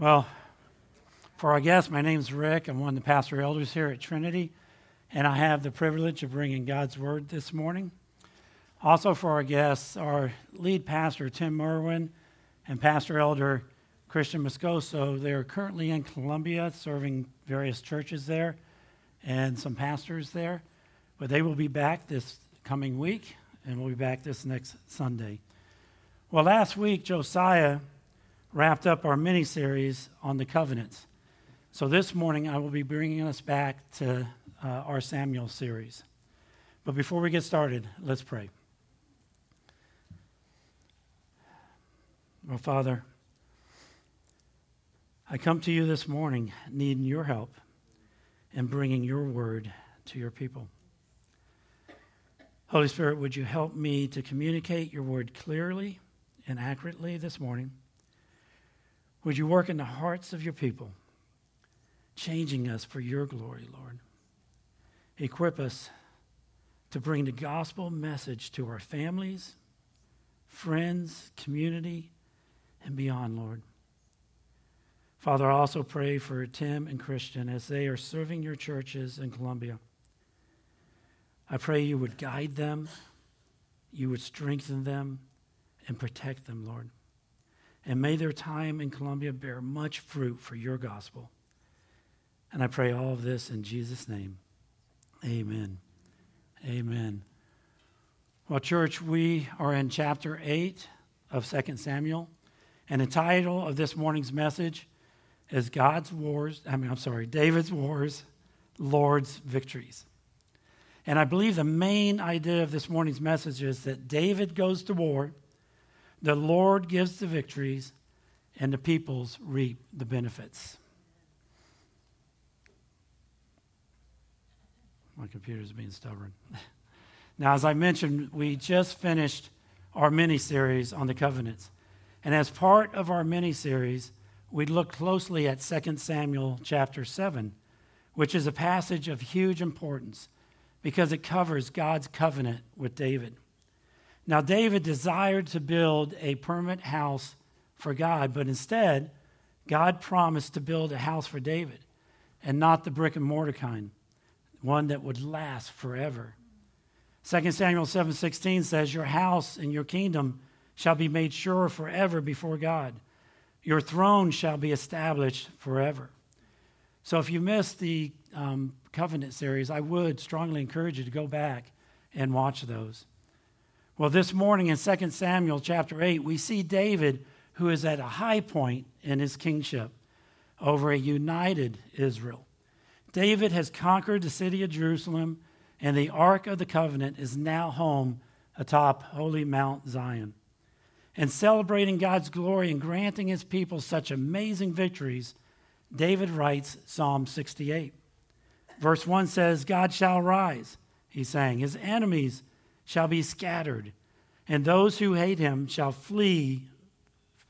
Well, for our guests, my name is Rick. I'm one of the pastor elders here at Trinity, and I have the privilege of bringing God's word this morning. Also, for our guests, our lead pastor, Tim Merwin, and pastor elder, Christian Moscoso. They're currently in Colombia serving various churches there and some pastors there, but they will be back this coming week, and we'll be back this next Sunday. Well, last week, Josiah wrapped up our mini series on the covenants. So this morning, I will be bringing us back to uh, our Samuel series. But before we get started, let's pray. Well, Father, I come to you this morning needing your help in bringing your word to your people. Holy Spirit, would you help me to communicate your word clearly and accurately this morning? Would you work in the hearts of your people, changing us for your glory, Lord? Equip us to bring the gospel message to our families, friends, community, and beyond, Lord. Father, I also pray for Tim and Christian as they are serving your churches in Colombia. I pray you would guide them, you would strengthen them, and protect them, Lord. And may their time in Colombia bear much fruit for your gospel. And I pray all of this in Jesus' name. Amen. Amen. Well, church, we are in chapter 8 of 2 Samuel. And the title of this morning's message is God's Wars, I mean, I'm sorry, David's Wars, Lord's Victories. And I believe the main idea of this morning's message is that David goes to war the Lord gives the victories, and the peoples reap the benefits. My computer's being stubborn. now, as I mentioned, we just finished our mini series on the covenants. And as part of our mini series, we looked closely at 2 Samuel chapter 7, which is a passage of huge importance because it covers God's covenant with David. Now, David desired to build a permanent house for God, but instead, God promised to build a house for David and not the brick and mortar kind, one that would last forever. 2 Samuel 7:16 says, "Your house and your kingdom shall be made sure forever before God. Your throne shall be established forever." So if you missed the um, covenant series, I would strongly encourage you to go back and watch those. Well, this morning in 2 Samuel chapter 8, we see David, who is at a high point in his kingship over a united Israel. David has conquered the city of Jerusalem, and the Ark of the Covenant is now home atop holy Mount Zion. And celebrating God's glory and granting his people such amazing victories, David writes Psalm 68. Verse 1 says, God shall rise, he's saying, his enemies shall be scattered, and those who hate him shall flee,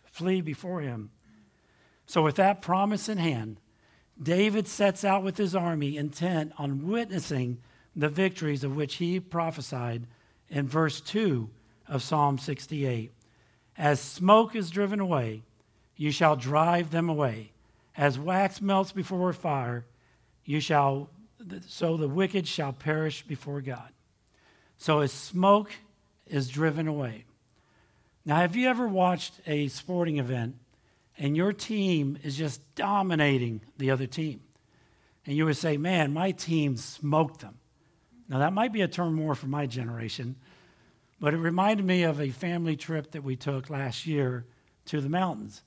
flee before him. So, with that promise in hand, David sets out with his army intent on witnessing the victories of which he prophesied in verse 2 of Psalm 68. As smoke is driven away, you shall drive them away. As wax melts before fire, you shall so the wicked shall perish before God. So as smoke is driven away. Now, have you ever watched a sporting event and your team is just dominating the other team? And you would say, man, my team smoked them. Now, that might be a term more for my generation, but it reminded me of a family trip that we took last year to the mountains.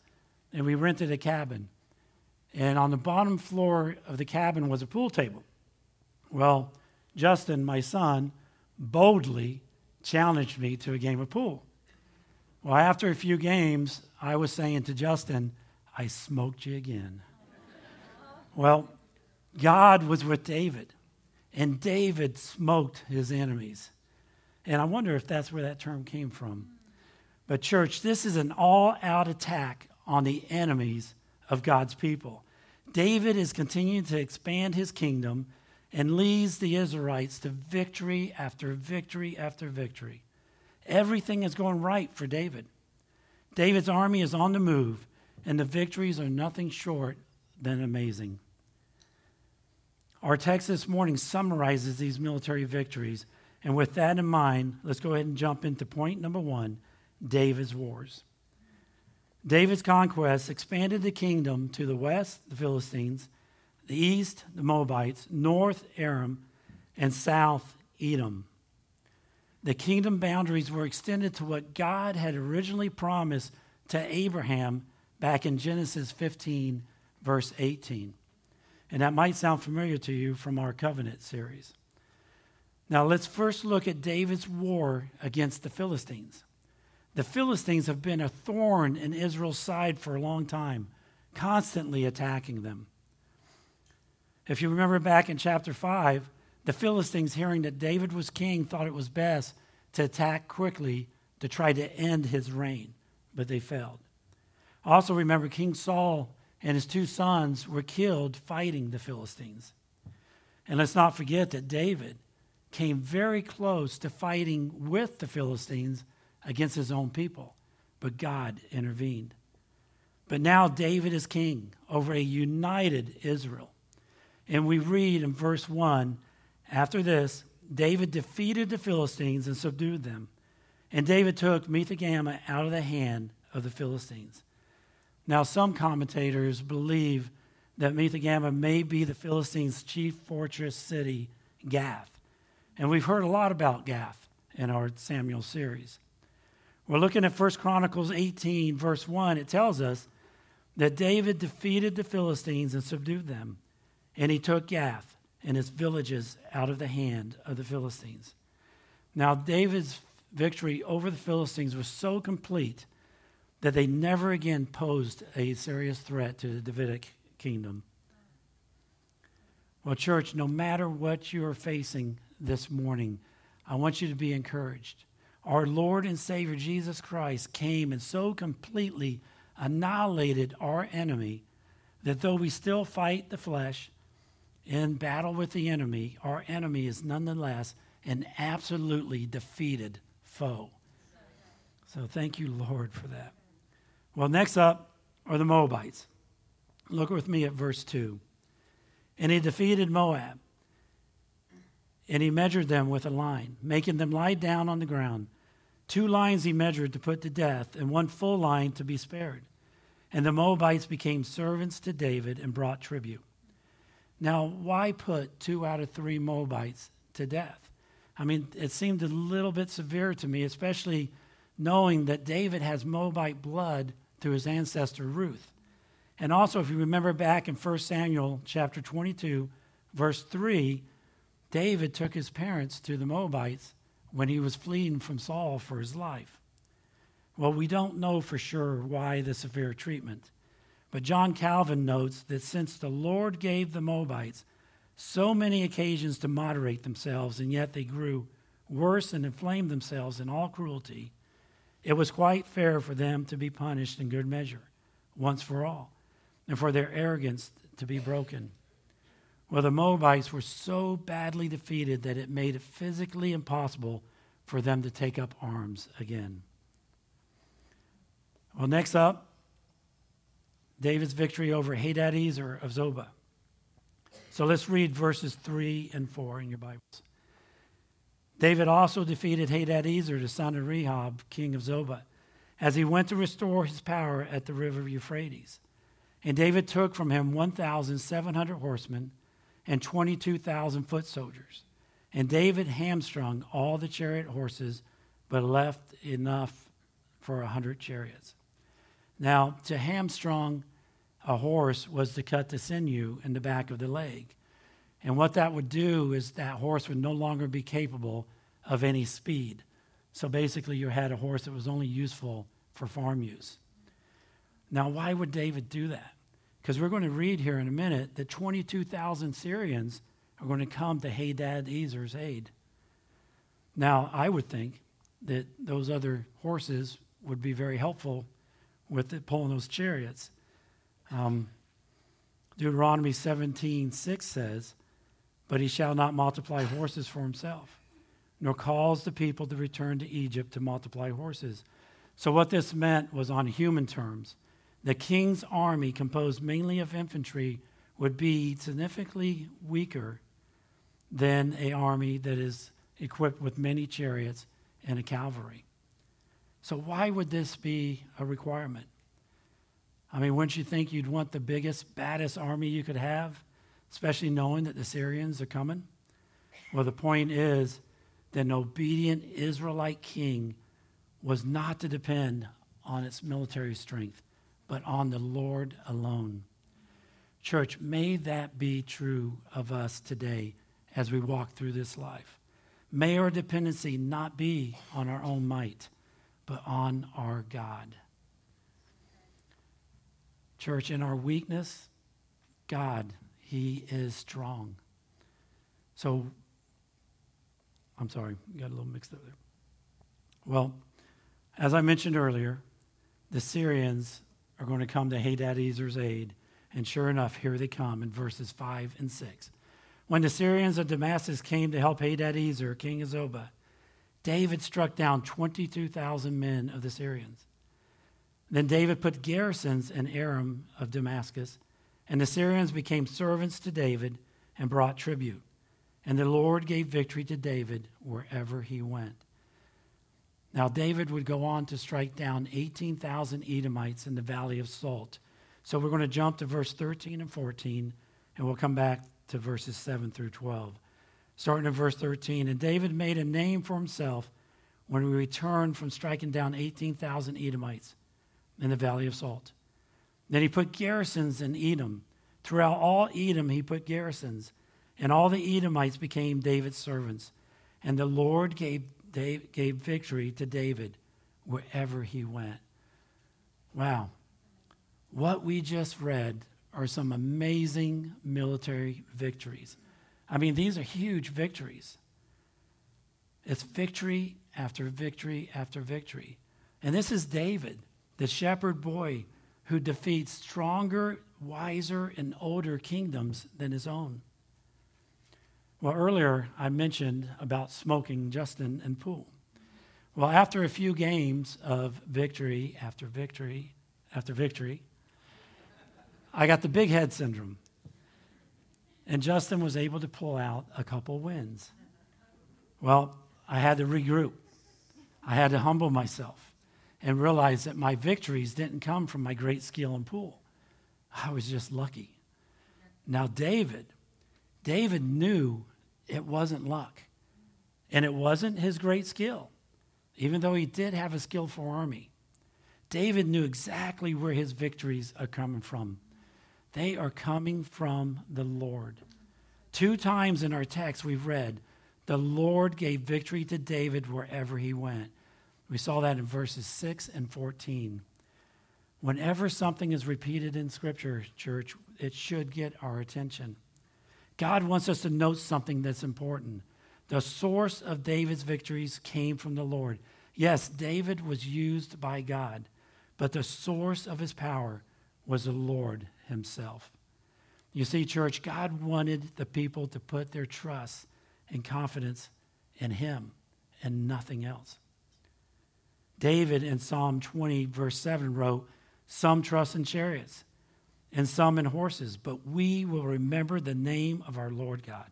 And we rented a cabin. And on the bottom floor of the cabin was a pool table. Well, Justin, my son, boldly challenged me to a game of pool. Well, after a few games, I was saying to Justin, I smoked you again. well, God was with David, and David smoked his enemies. And I wonder if that's where that term came from. But, church, this is an all out attack on the enemies of God's people. David is continuing to expand his kingdom and leads the Israelites to victory after victory after victory. Everything is going right for David. David's army is on the move, and the victories are nothing short than amazing. Our text this morning summarizes these military victories. And with that in mind, let's go ahead and jump into point number one David's wars. David's conquests expanded the kingdom to the west, the Philistines, the east, the Moabites, north, Aram, and south, Edom. The kingdom boundaries were extended to what God had originally promised to Abraham back in Genesis 15, verse 18. And that might sound familiar to you from our covenant series. Now, let's first look at David's war against the Philistines. The Philistines have been a thorn in Israel's side for a long time, constantly attacking them. If you remember back in chapter 5, the Philistines, hearing that David was king, thought it was best to attack quickly to try to end his reign, but they failed. Also, remember King Saul and his two sons were killed fighting the Philistines. And let's not forget that David came very close to fighting with the Philistines against his own people, but God intervened. But now David is king over a united Israel. And we read in verse 1 after this, David defeated the Philistines and subdued them. And David took Metheg-ammah out of the hand of the Philistines. Now, some commentators believe that Metheg-ammah may be the Philistines' chief fortress city, Gath. And we've heard a lot about Gath in our Samuel series. We're looking at 1 Chronicles 18, verse 1. It tells us that David defeated the Philistines and subdued them, and he took Gath and its villages out of the hand of the Philistines. Now, David's victory over the Philistines was so complete that they never again posed a serious threat to the Davidic kingdom. Well, church, no matter what you are facing this morning, I want you to be encouraged our Lord and Savior Jesus Christ came and so completely annihilated our enemy that though we still fight the flesh in battle with the enemy, our enemy is nonetheless an absolutely defeated foe. So thank you, Lord, for that. Well, next up are the Moabites. Look with me at verse 2. And he defeated Moab, and he measured them with a line, making them lie down on the ground. Two lines he measured to put to death, and one full line to be spared. And the Moabites became servants to David and brought tribute. Now, why put two out of three Moabites to death? I mean, it seemed a little bit severe to me, especially knowing that David has Moabite blood through his ancestor Ruth. And also, if you remember back in 1 Samuel chapter 22, verse 3, David took his parents to the Moabites when he was fleeing from Saul for his life. Well, we don't know for sure why the severe treatment, but John Calvin notes that since the Lord gave the Moabites so many occasions to moderate themselves, and yet they grew worse and inflamed themselves in all cruelty, it was quite fair for them to be punished in good measure, once for all, and for their arrogance to be broken. Well, the Moabites were so badly defeated that it made it physically impossible for them to take up arms again. Well, next up, David's victory over Hadadezer of Zobah. So let's read verses 3 and 4 in your Bibles. David also defeated Hadadezer, the son of Rehob, king of Zobah, as he went to restore his power at the river Euphrates. And David took from him 1,700 horsemen and 22,000 foot soldiers. And David hamstrung all the chariot horses, but left enough for a hundred chariots. Now, to hamstrung a horse was to cut the sinew in the back of the leg. And what that would do is that horse would no longer be capable of any speed. So basically, you had a horse that was only useful for farm use. Now, why would David do that? Because we're going to read here in a minute that 22,000 Syrians are going to come to Hadadezer's aid. Now, I would think that those other horses would be very helpful with it, pulling those chariots. Um, Deuteronomy 17, 6 says, But he shall not multiply horses for himself, nor cause the people to return to Egypt to multiply horses. So, what this meant was on human terms the king's army, composed mainly of infantry, would be significantly weaker than an army that is equipped with many chariots and a cavalry. So, why would this be a requirement? I mean, wouldn't you think you'd want the biggest, baddest army you could have, especially knowing that the Syrians are coming? Well, the point is that an obedient Israelite king was not to depend on its military strength, but on the Lord alone. Church, may that be true of us today as we walk through this life. May our dependency not be on our own might, but on our God. Church, in our weakness, God, He is strong. So, I'm sorry, got a little mixed up there. Well, as I mentioned earlier, the Syrians are going to come to Hadadezer's aid. And sure enough, here they come in verses 5 and 6. When the Syrians of Damascus came to help Hadadezer, king of Zobah, David struck down 22,000 men of the Syrians. Then David put garrisons in Aram of Damascus, and the Syrians became servants to David and brought tribute. And the Lord gave victory to David wherever he went. Now, David would go on to strike down 18,000 Edomites in the valley of Salt. So we're going to jump to verse 13 and 14, and we'll come back to verses 7 through 12. Starting in verse 13, and David made a name for himself when we returned from striking down 18,000 Edomites in the valley of Salt. Then he put garrisons in Edom. Throughout all Edom, he put garrisons, and all the Edomites became David's servants. And the Lord gave gave victory to David wherever he went. Wow. What we just read are some amazing military victories. I mean, these are huge victories. It's victory after victory after victory. And this is David, the shepherd boy who defeats stronger, wiser, and older kingdoms than his own. Well, earlier I mentioned about smoking Justin and Pool. Well, after a few games of victory after victory after victory, I got the big head syndrome. And Justin was able to pull out a couple wins. Well, I had to regroup. I had to humble myself and realize that my victories didn't come from my great skill in pool. I was just lucky. Now, David, David knew it wasn't luck. And it wasn't his great skill, even though he did have a skillful army. David knew exactly where his victories are coming from. They are coming from the Lord. Two times in our text we've read, the Lord gave victory to David wherever he went. We saw that in verses 6 and 14. Whenever something is repeated in Scripture, church, it should get our attention. God wants us to note something that's important. The source of David's victories came from the Lord. Yes, David was used by God, but the source of his power was the Lord himself. You see, church, God wanted the people to put their trust and confidence in him and nothing else. David in Psalm 20, verse 7 wrote, Some trust in chariots and some in horses, but we will remember the name of our Lord God.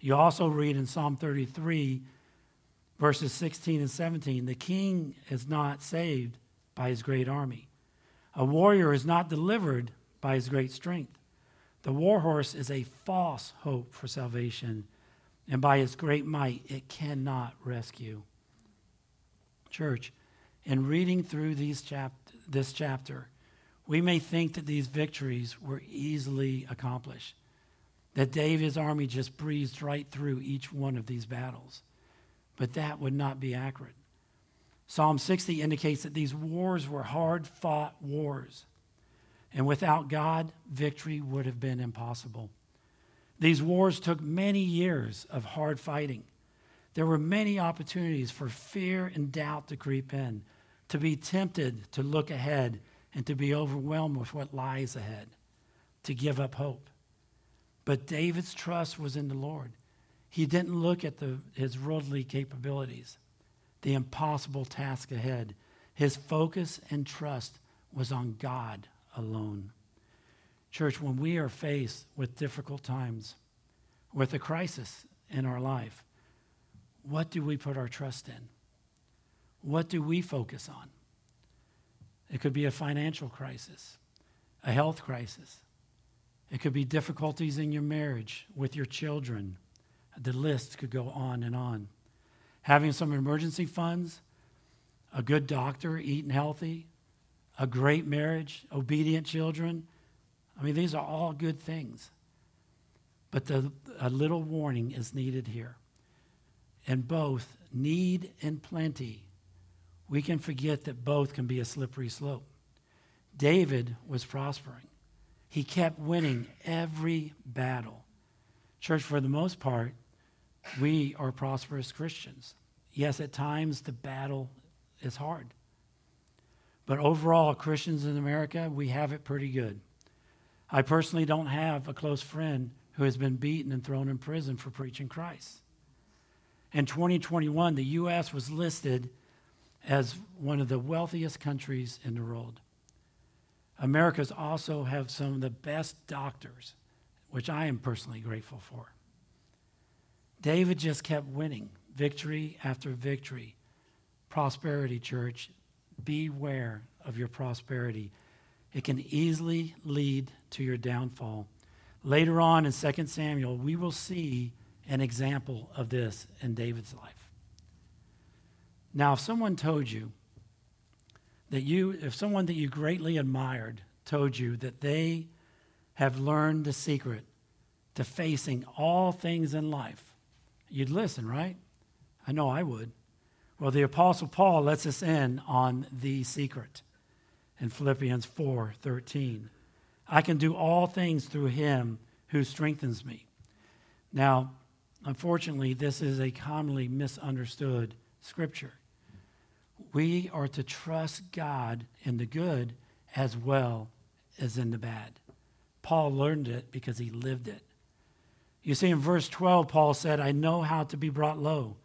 You also read in Psalm 33, verses 16 and 17 the king is not saved by his great army, a warrior is not delivered by his great strength. The war horse is a false hope for salvation, and by its great might, it cannot rescue. Church, in reading through these chap- this chapter, we may think that these victories were easily accomplished, that David's army just breezed right through each one of these battles. But that would not be accurate. Psalm 60 indicates that these wars were hard fought wars. And without God, victory would have been impossible. These wars took many years of hard fighting. There were many opportunities for fear and doubt to creep in, to be tempted to look ahead and to be overwhelmed with what lies ahead, to give up hope. But David's trust was in the Lord. He didn't look at the, his worldly capabilities, the impossible task ahead. His focus and trust was on God alone. Church, when we are faced with difficult times, with a crisis in our life, what do we put our trust in? What do we focus on? It could be a financial crisis, a health crisis. It could be difficulties in your marriage with your children. The list could go on and on. Having some emergency funds, a good doctor, eating healthy, a great marriage, obedient children. I mean, these are all good things. But the, a little warning is needed here. And both need and plenty we can forget that both can be a slippery slope. David was prospering, he kept winning every battle. Church, for the most part, we are prosperous Christians. Yes, at times the battle is hard. But overall, Christians in America, we have it pretty good. I personally don't have a close friend who has been beaten and thrown in prison for preaching Christ. In 2021, the U.S. was listed as one of the wealthiest countries in the world. Americans also have some of the best doctors, which I am personally grateful for. David just kept winning, victory after victory. Prosperity, church, beware of your prosperity. It can easily lead to your downfall. Later on in 2 Samuel, we will see an example of this in David's life. Now, if someone told you that you, if someone that you greatly admired told you that they have learned the secret to facing all things in life, you'd listen, right? I know I would. Well, the Apostle Paul lets us in on the secret in Philippians 4 13. I can do all things through him who strengthens me. Now, unfortunately, this is a commonly misunderstood scripture we are to trust God in the good as well as in the bad. Paul learned it because he lived it. You see, in verse 12, Paul said, I know how to be brought low,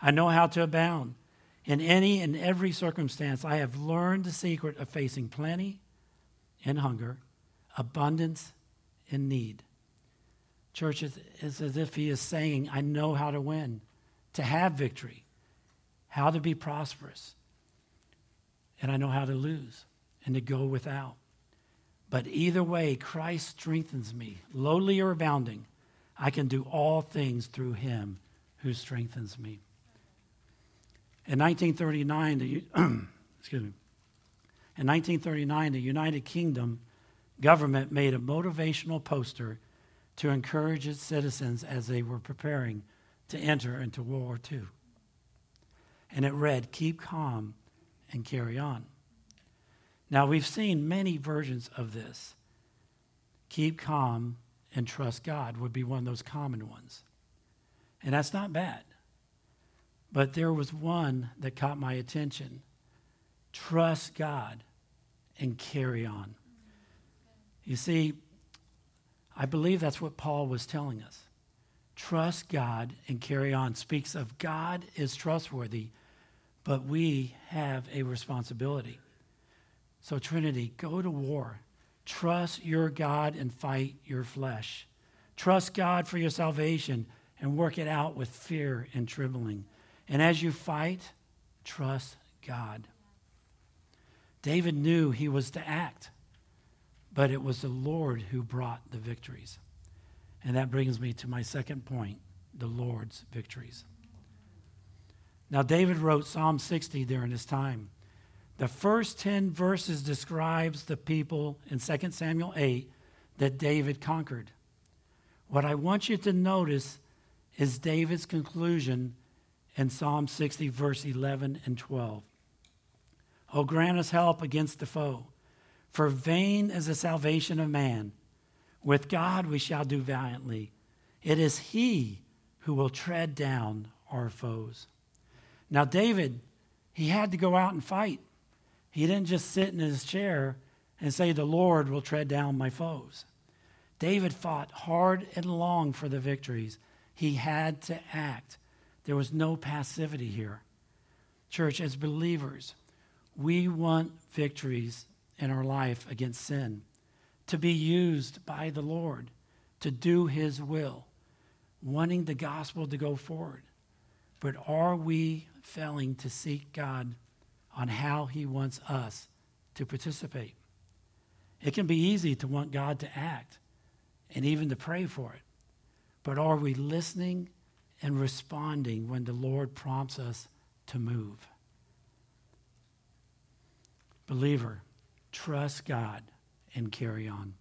I know how to abound. In any and every circumstance, I have learned the secret of facing plenty and hunger, abundance and need. Church, it's as if he is saying, I know how to win, to have victory, how to be prosperous and I know how to lose and to go without. But either way, Christ strengthens me, lowly or abounding. I can do all things through him who strengthens me. In 1939, the, excuse me, in 1939, the United Kingdom government made a motivational poster to encourage its citizens as they were preparing to enter into World War II. And it read, Keep calm and carry on. Now, we've seen many versions of this. Keep calm and trust God would be one of those common ones. And that's not bad. But there was one that caught my attention trust God and carry on. You see, I believe that's what Paul was telling us. Trust God and carry on speaks of God is trustworthy but we have a responsibility. So, Trinity, go to war. Trust your God and fight your flesh. Trust God for your salvation and work it out with fear and trembling. And as you fight, trust God. David knew he was to act, but it was the Lord who brought the victories. And that brings me to my second point the Lord's victories. Now, David wrote Psalm 60 during his time. The first 10 verses describes the people in 2 Samuel 8 that David conquered. What I want you to notice is David's conclusion in Psalm 60, verse 11 and 12. Oh, grant us help against the foe, for vain is the salvation of man. With God we shall do valiantly. It is He who will tread down our foes. Now, David, he had to go out and fight. He didn't just sit in his chair and say, The Lord will tread down my foes. David fought hard and long for the victories. He had to act. There was no passivity here. Church, as believers, we want victories in our life against sin, to be used by the Lord, to do His will, wanting the gospel to go forward. But are we failing to seek God on how He wants us to participate? It can be easy to want God to act and even to pray for it. But are we listening and responding when the Lord prompts us to move? Believer, trust God and carry on.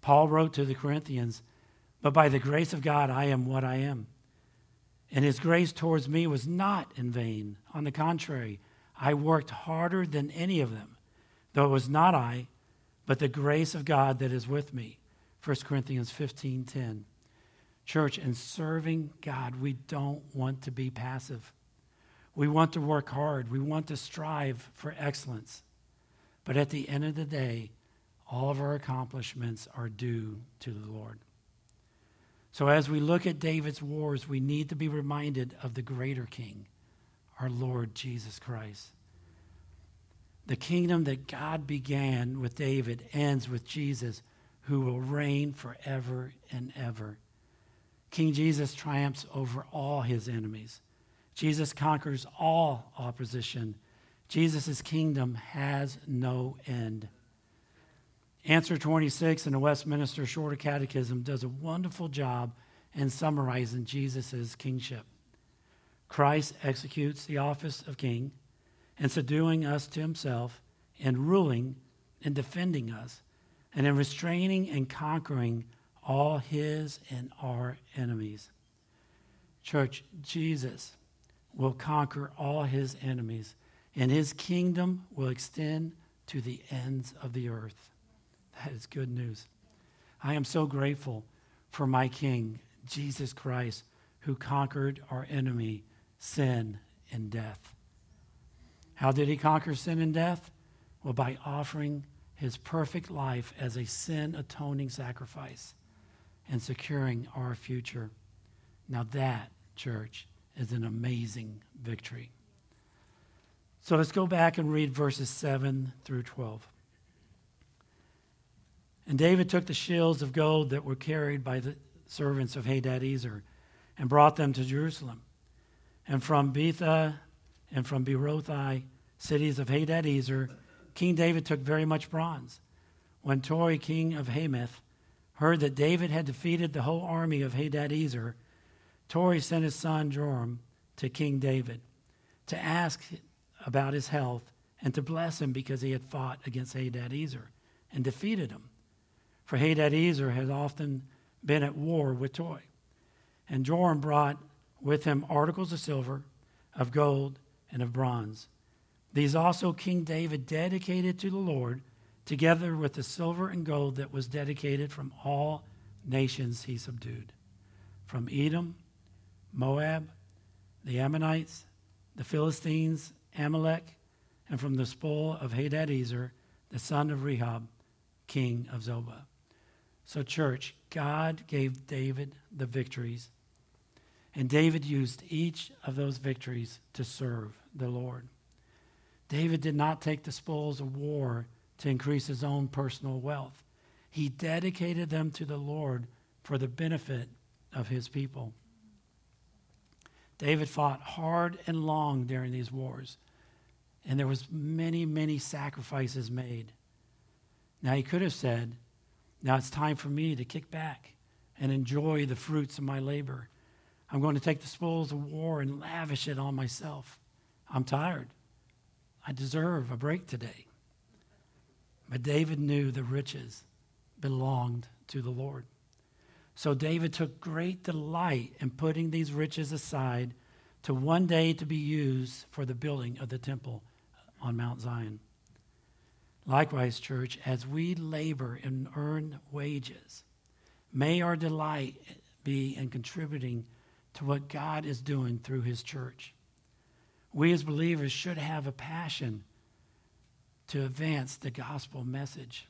Paul wrote to the Corinthians, But by the grace of God, I am what I am. And his grace towards me was not in vain. On the contrary, I worked harder than any of them, though it was not I, but the grace of God that is with me. 1 Corinthians 15:10. Church, in serving God, we don't want to be passive. We want to work hard. We want to strive for excellence. But at the end of the day, all of our accomplishments are due to the Lord. So as we look at David's wars, we need to be reminded of the greater king, our Lord Jesus Christ. The kingdom that God began with David ends with Jesus, who will reign forever and ever. King Jesus triumphs over all his enemies. Jesus conquers all opposition Jesus' kingdom has no end. Answer 26 in the Westminster Shorter Catechism does a wonderful job in summarizing Jesus' kingship. Christ executes the office of king in subduing us to himself, in ruling and defending us, and in restraining and conquering all his and our enemies. Church, Jesus will conquer all his enemies and his kingdom will extend to the ends of the earth. That is good news. I am so grateful for my King, Jesus Christ, who conquered our enemy, sin and death. How did he conquer sin and death? Well, by offering his perfect life as a sin atoning sacrifice and securing our future. Now, that, church, is an amazing victory. So let's go back and read verses 7 through 12. And David took the shields of gold that were carried by the servants of Hadadezer and brought them to Jerusalem. And from Betah and from Berothai, cities of Hadadezer, King David took very much bronze. When Toi, king of Hamath, heard that David had defeated the whole army of Hadadezer, Toi sent his son Joram to King David to ask about his health and to bless him because he had fought against Hadadezer and defeated him. For Hadadezer had often been at war with Toi. And Joram brought with him articles of silver, of gold, and of bronze. These also King David dedicated to the Lord, together with the silver and gold that was dedicated from all nations he subdued from Edom, Moab, the Ammonites, the Philistines, Amalek, and from the spoil of Hadadezer, the son of Rehob, king of Zobah. So, church, God gave David the victories, and David used each of those victories to serve the Lord. David did not take the spoils of war to increase his own personal wealth. He dedicated them to the Lord for the benefit of his people. David fought hard and long during these wars and there was many many sacrifices made. Now he could have said now it's time for me to kick back and enjoy the fruits of my labor. I'm going to take the spoils of war and lavish it on myself. I'm tired. I deserve a break today but david knew the riches belonged to the lord so david took great delight in putting these riches aside to one day to be used for the building of the temple on Mount Zion. Likewise, church, as we labor and earn wages, may our delight be in contributing to what God is doing through his church. We as believers should have a passion to advance the gospel message.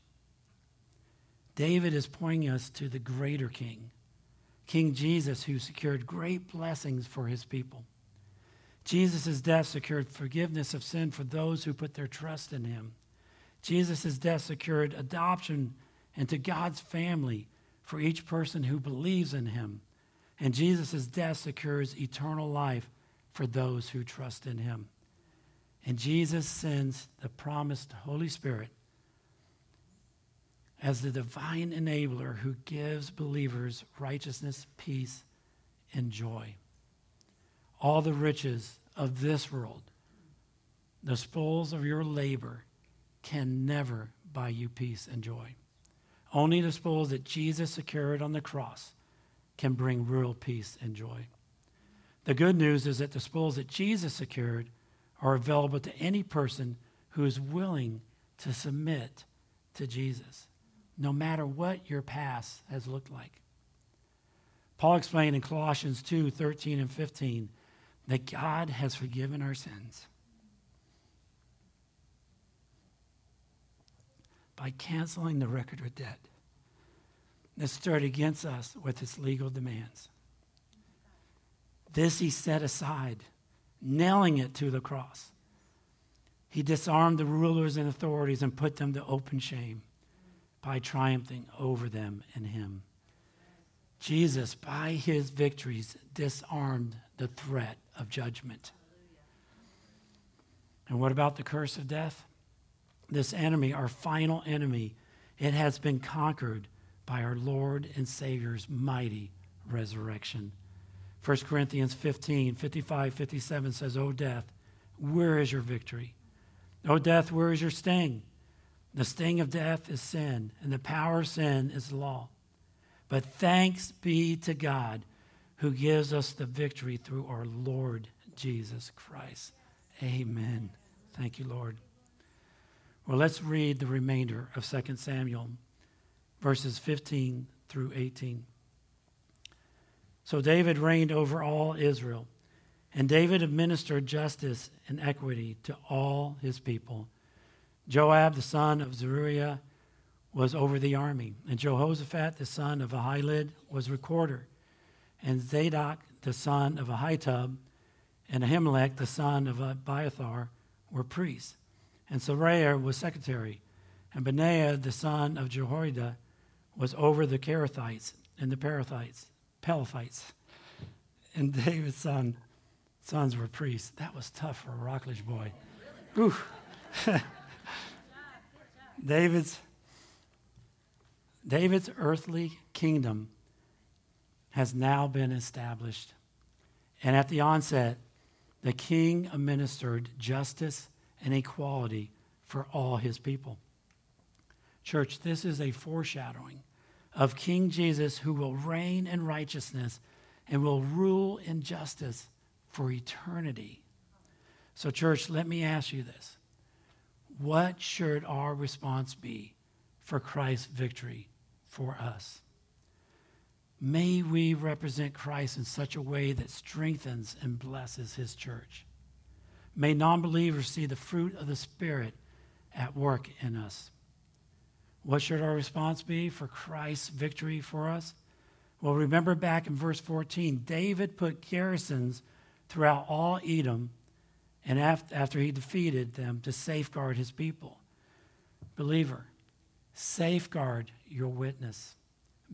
David is pointing us to the greater king, King Jesus, who secured great blessings for his people. Jesus' death secured forgiveness of sin for those who put their trust in him. Jesus' death secured adoption into God's family for each person who believes in him. And Jesus' death secures eternal life for those who trust in him. And Jesus sends the promised Holy Spirit as the divine enabler who gives believers righteousness, peace, and joy. All the riches of this world, the spoils of your labor, can never buy you peace and joy. Only the spoils that Jesus secured on the cross can bring real peace and joy. The good news is that the spoils that Jesus secured are available to any person who is willing to submit to Jesus, no matter what your past has looked like. Paul explained in Colossians 2 13 and 15 that God has forgiven our sins by canceling the record of debt that stood against us with its legal demands. This he set aside, nailing it to the cross. He disarmed the rulers and authorities and put them to open shame by triumphing over them in him. Jesus, by his victories, disarmed the threat of judgment. And what about the curse of death? This enemy, our final enemy, it has been conquered by our Lord and Savior's mighty resurrection. 1 Corinthians 15, 55, 57 says, O death, where is your victory? O death, where is your sting? The sting of death is sin, and the power of sin is law. But thanks be to God who gives us the victory through our Lord Jesus Christ. Amen. Thank you, Lord. Well, let's read the remainder of 2 Samuel, verses 15 through 18. So David reigned over all Israel, and David administered justice and equity to all his people. Joab, the son of Zeruiah, was over the army, and Jehoshaphat, the son of Ahilud, was recorder, and Zadok, the son of Ahitub, and Ahimelech, the son of Abiathar, were priests, and Seraiah was secretary, and Benaiah, the son of Jehoiada, was over the Kerethites and the Perathites, Pelethites, and David's son, sons were priests. That was tough for a Rockledge boy. Ooh. David's David's earthly kingdom has now been established. And at the onset, the king administered justice and equality for all his people. Church, this is a foreshadowing of King Jesus who will reign in righteousness and will rule in justice for eternity. So, church, let me ask you this What should our response be for Christ's victory for us. May we represent Christ in such a way that strengthens and blesses his church. May non believers see the fruit of the Spirit at work in us. What should our response be for Christ's victory for us? Well, remember back in verse 14, David put garrisons throughout all Edom and after he defeated them to safeguard his people. Believer, Safeguard your witness.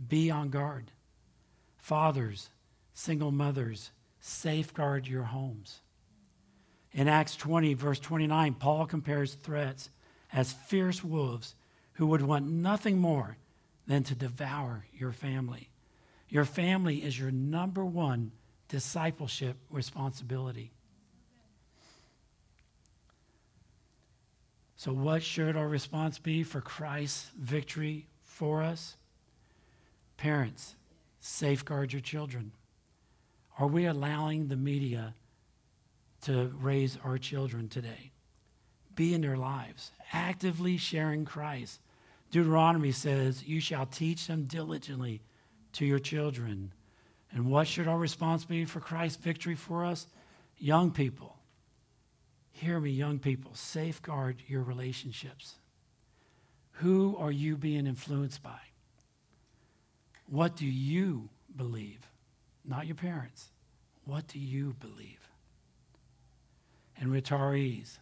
Be on guard. Fathers, single mothers, safeguard your homes. In Acts 20, verse 29, Paul compares threats as fierce wolves who would want nothing more than to devour your family. Your family is your number one discipleship responsibility. So, what should our response be for Christ's victory for us? Parents, safeguard your children. Are we allowing the media to raise our children today? Be in their lives, actively sharing Christ. Deuteronomy says, You shall teach them diligently to your children. And what should our response be for Christ's victory for us? Young people, Hear me, young people, safeguard your relationships. Who are you being influenced by? What do you believe? Not your parents. What do you believe? And retirees,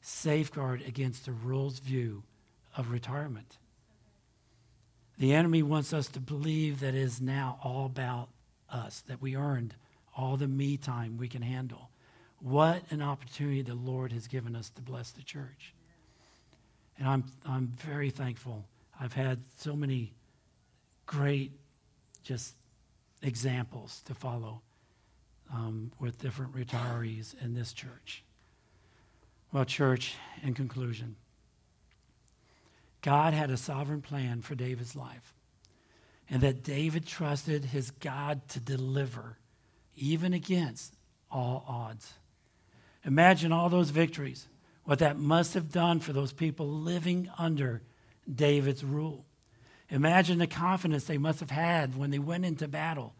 safeguard against the world's view of retirement. The enemy wants us to believe that it is now all about us, that we earned all the me time we can handle. What an opportunity the Lord has given us to bless the church. And I'm, I'm very thankful. I've had so many great just examples to follow um, with different retirees in this church. Well, church, in conclusion, God had a sovereign plan for David's life, and that David trusted his God to deliver, even against all odds. Imagine all those victories, what that must have done for those people living under David's rule. Imagine the confidence they must have had when they went into battle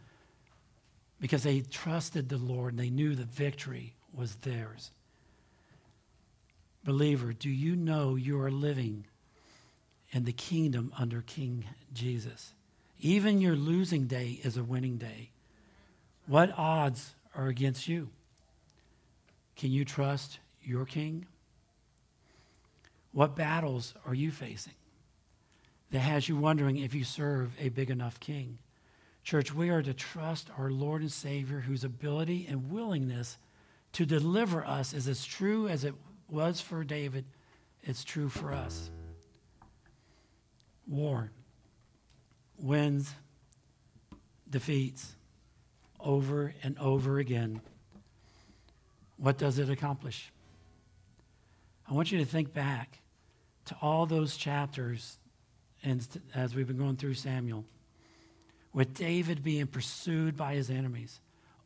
because they trusted the Lord and they knew the victory was theirs. Believer, do you know you are living in the kingdom under King Jesus? Even your losing day is a winning day. What odds are against you? Can you trust your king? What battles are you facing that has you wondering if you serve a big enough king? Church, we are to trust our Lord and Savior, whose ability and willingness to deliver us is as true as it was for David, it's true for us. War, wins, defeats, over and over again. What does it accomplish? I want you to think back to all those chapters and as we've been going through Samuel with David being pursued by his enemies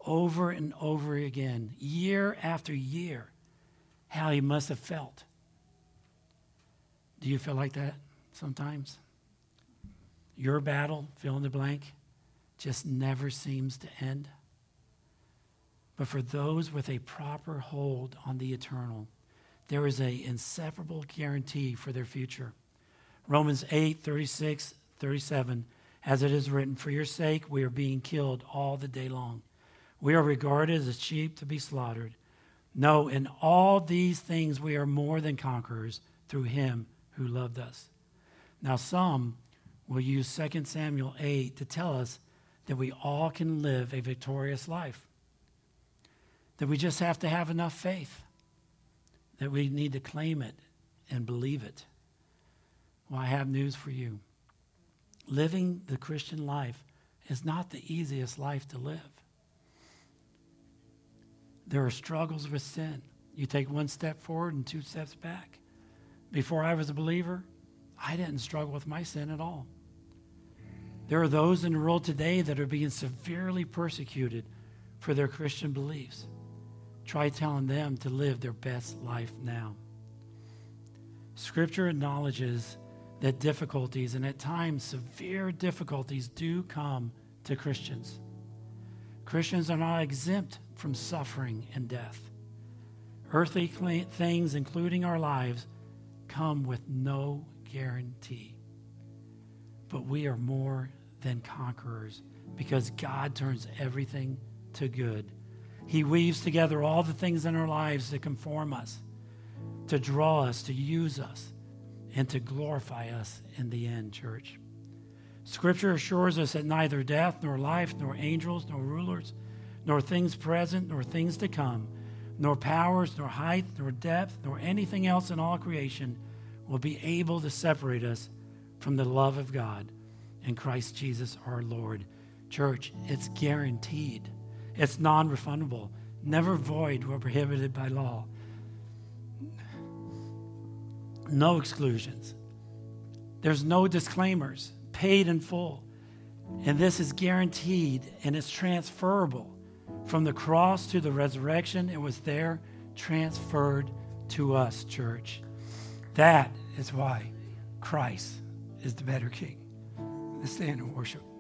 over and over again, year after year, how he must have felt. Do you feel like that sometimes? Your battle, fill in the blank, just never seems to end. But for those with a proper hold on the eternal, there is a inseparable guarantee for their future. Romans 8, 36, 37 as it is written, For your sake we are being killed all the day long. We are regarded as sheep to be slaughtered. No, in all these things we are more than conquerors through him who loved us. Now, some will use 2 Samuel 8 to tell us that we all can live a victorious life, that we just have to have enough faith, that we need to claim it and believe it. Well, I have news for you living the Christian life is not the easiest life to live. There are struggles with sin. You take one step forward and two steps back. Before I was a believer, I didn't struggle with my sin at all. There are those in the world today that are being severely persecuted for their Christian beliefs. Try telling them to live their best life now. Scripture acknowledges that difficulties, and at times severe difficulties, do come to Christians. Christians are not exempt from suffering and death. Earthly things, including our lives, come with no guarantee. But we are more than conquerors because God turns everything to good. He weaves together all the things in our lives to conform us, to draw us, to use us and to glorify us in the end, church. Scripture assures us that neither death, nor life, nor angels, nor rulers, nor things present, nor things to come, nor powers, nor height, nor depth, nor anything else in all creation will be able to separate us from the love of God in Christ Jesus our Lord. Church, it's guaranteed, it's non refundable, never void or prohibited by law no exclusions. There's no disclaimers, paid in full. And this is guaranteed and it's transferable. From the cross to the resurrection, it was there transferred to us, church. That is why Christ is the better king. Let's stand and worship.